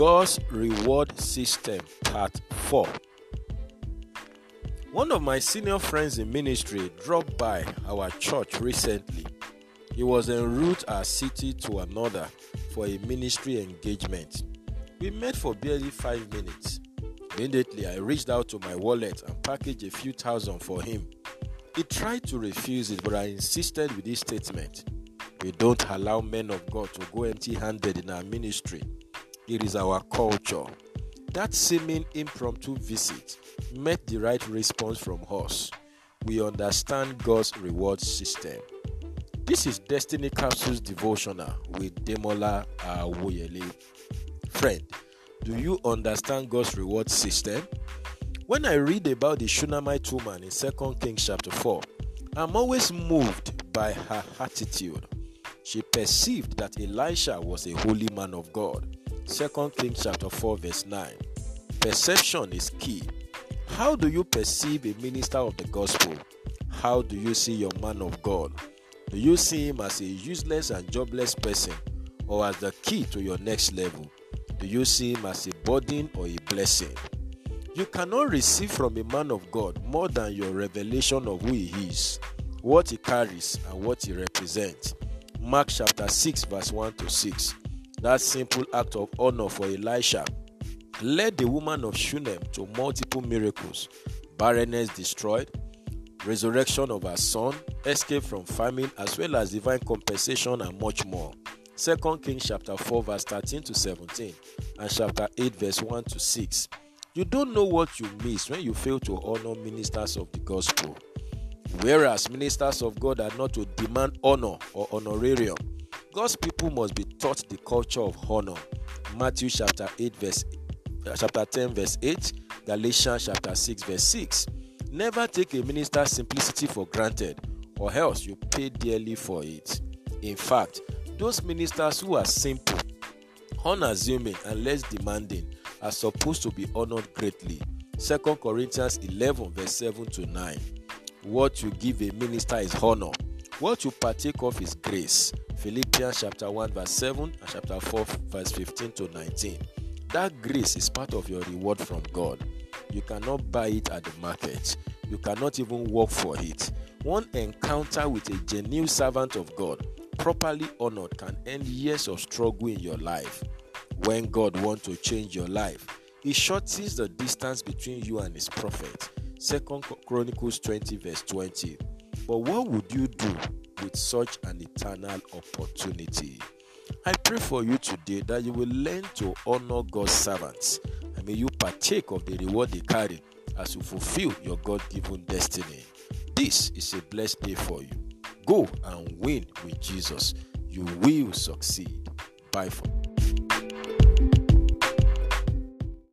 God's Reward System, Part 4. One of my senior friends in ministry dropped by our church recently. He was en route a city to another for a ministry engagement. We met for barely five minutes. Immediately, I reached out to my wallet and packaged a few thousand for him. He tried to refuse it, but I insisted with this statement We don't allow men of God to go empty handed in our ministry. It is our culture. That seeming impromptu visit met the right response from us. We understand God's reward system. This is Destiny Capsules Devotional with Demola Awoyele. Friend, do you understand God's reward system? When I read about the Shunammite woman in 2 Kings chapter 4, I'm always moved by her attitude. She perceived that Elisha was a holy man of God. 2 Kings chapter 4 verse 9. Perception is key. How do you perceive a minister of the gospel? How do you see your man of God? Do you see him as a useless and jobless person or as the key to your next level? Do you see him as a burden or a blessing? You cannot receive from a man of God more than your revelation of who he is, what he carries, and what he represents. Mark chapter 6, verse 1 to 6. That simple act of honor for Elisha led the woman of Shunem to multiple miracles barrenness destroyed, resurrection of her son, escape from famine, as well as divine compensation and much more. 2 Kings chapter 4 verse 13 to 17 and chapter 8 verse 1 to 6. You don't know what you miss when you fail to honor ministers of the gospel. Whereas ministers of God are not to demand honor or honorarium, God's people must be taught the culture of honor. Matthew chapter 8 verse uh, chapter 10 verse 8, Galatians chapter 6 verse 6. Never take a minister's simplicity for granted or else you pay dearly for it. In fact, those ministers who are simple, unassuming and less demanding are supposed to be honored greatly. 2 Corinthians 11, verse 7 to 9. What you give a minister is honor. What you partake of is grace. Philippians chapter 1, verse 7 and chapter 4, verse 15 to 19. That grace is part of your reward from God. You cannot buy it at the market. You cannot even work for it. One encounter with a genuine servant of God, properly honored, can end years of struggle in your life when God wants to change your life. He shortens the distance between you and his prophet. Second Chronicles 20, verse 20. But what would you do with such an eternal opportunity? I pray for you today that you will learn to honor God's servants and may you partake of the reward they carry as you fulfill your God given destiny. This is a blessed day for you. Go and win with Jesus. You will succeed. Bye for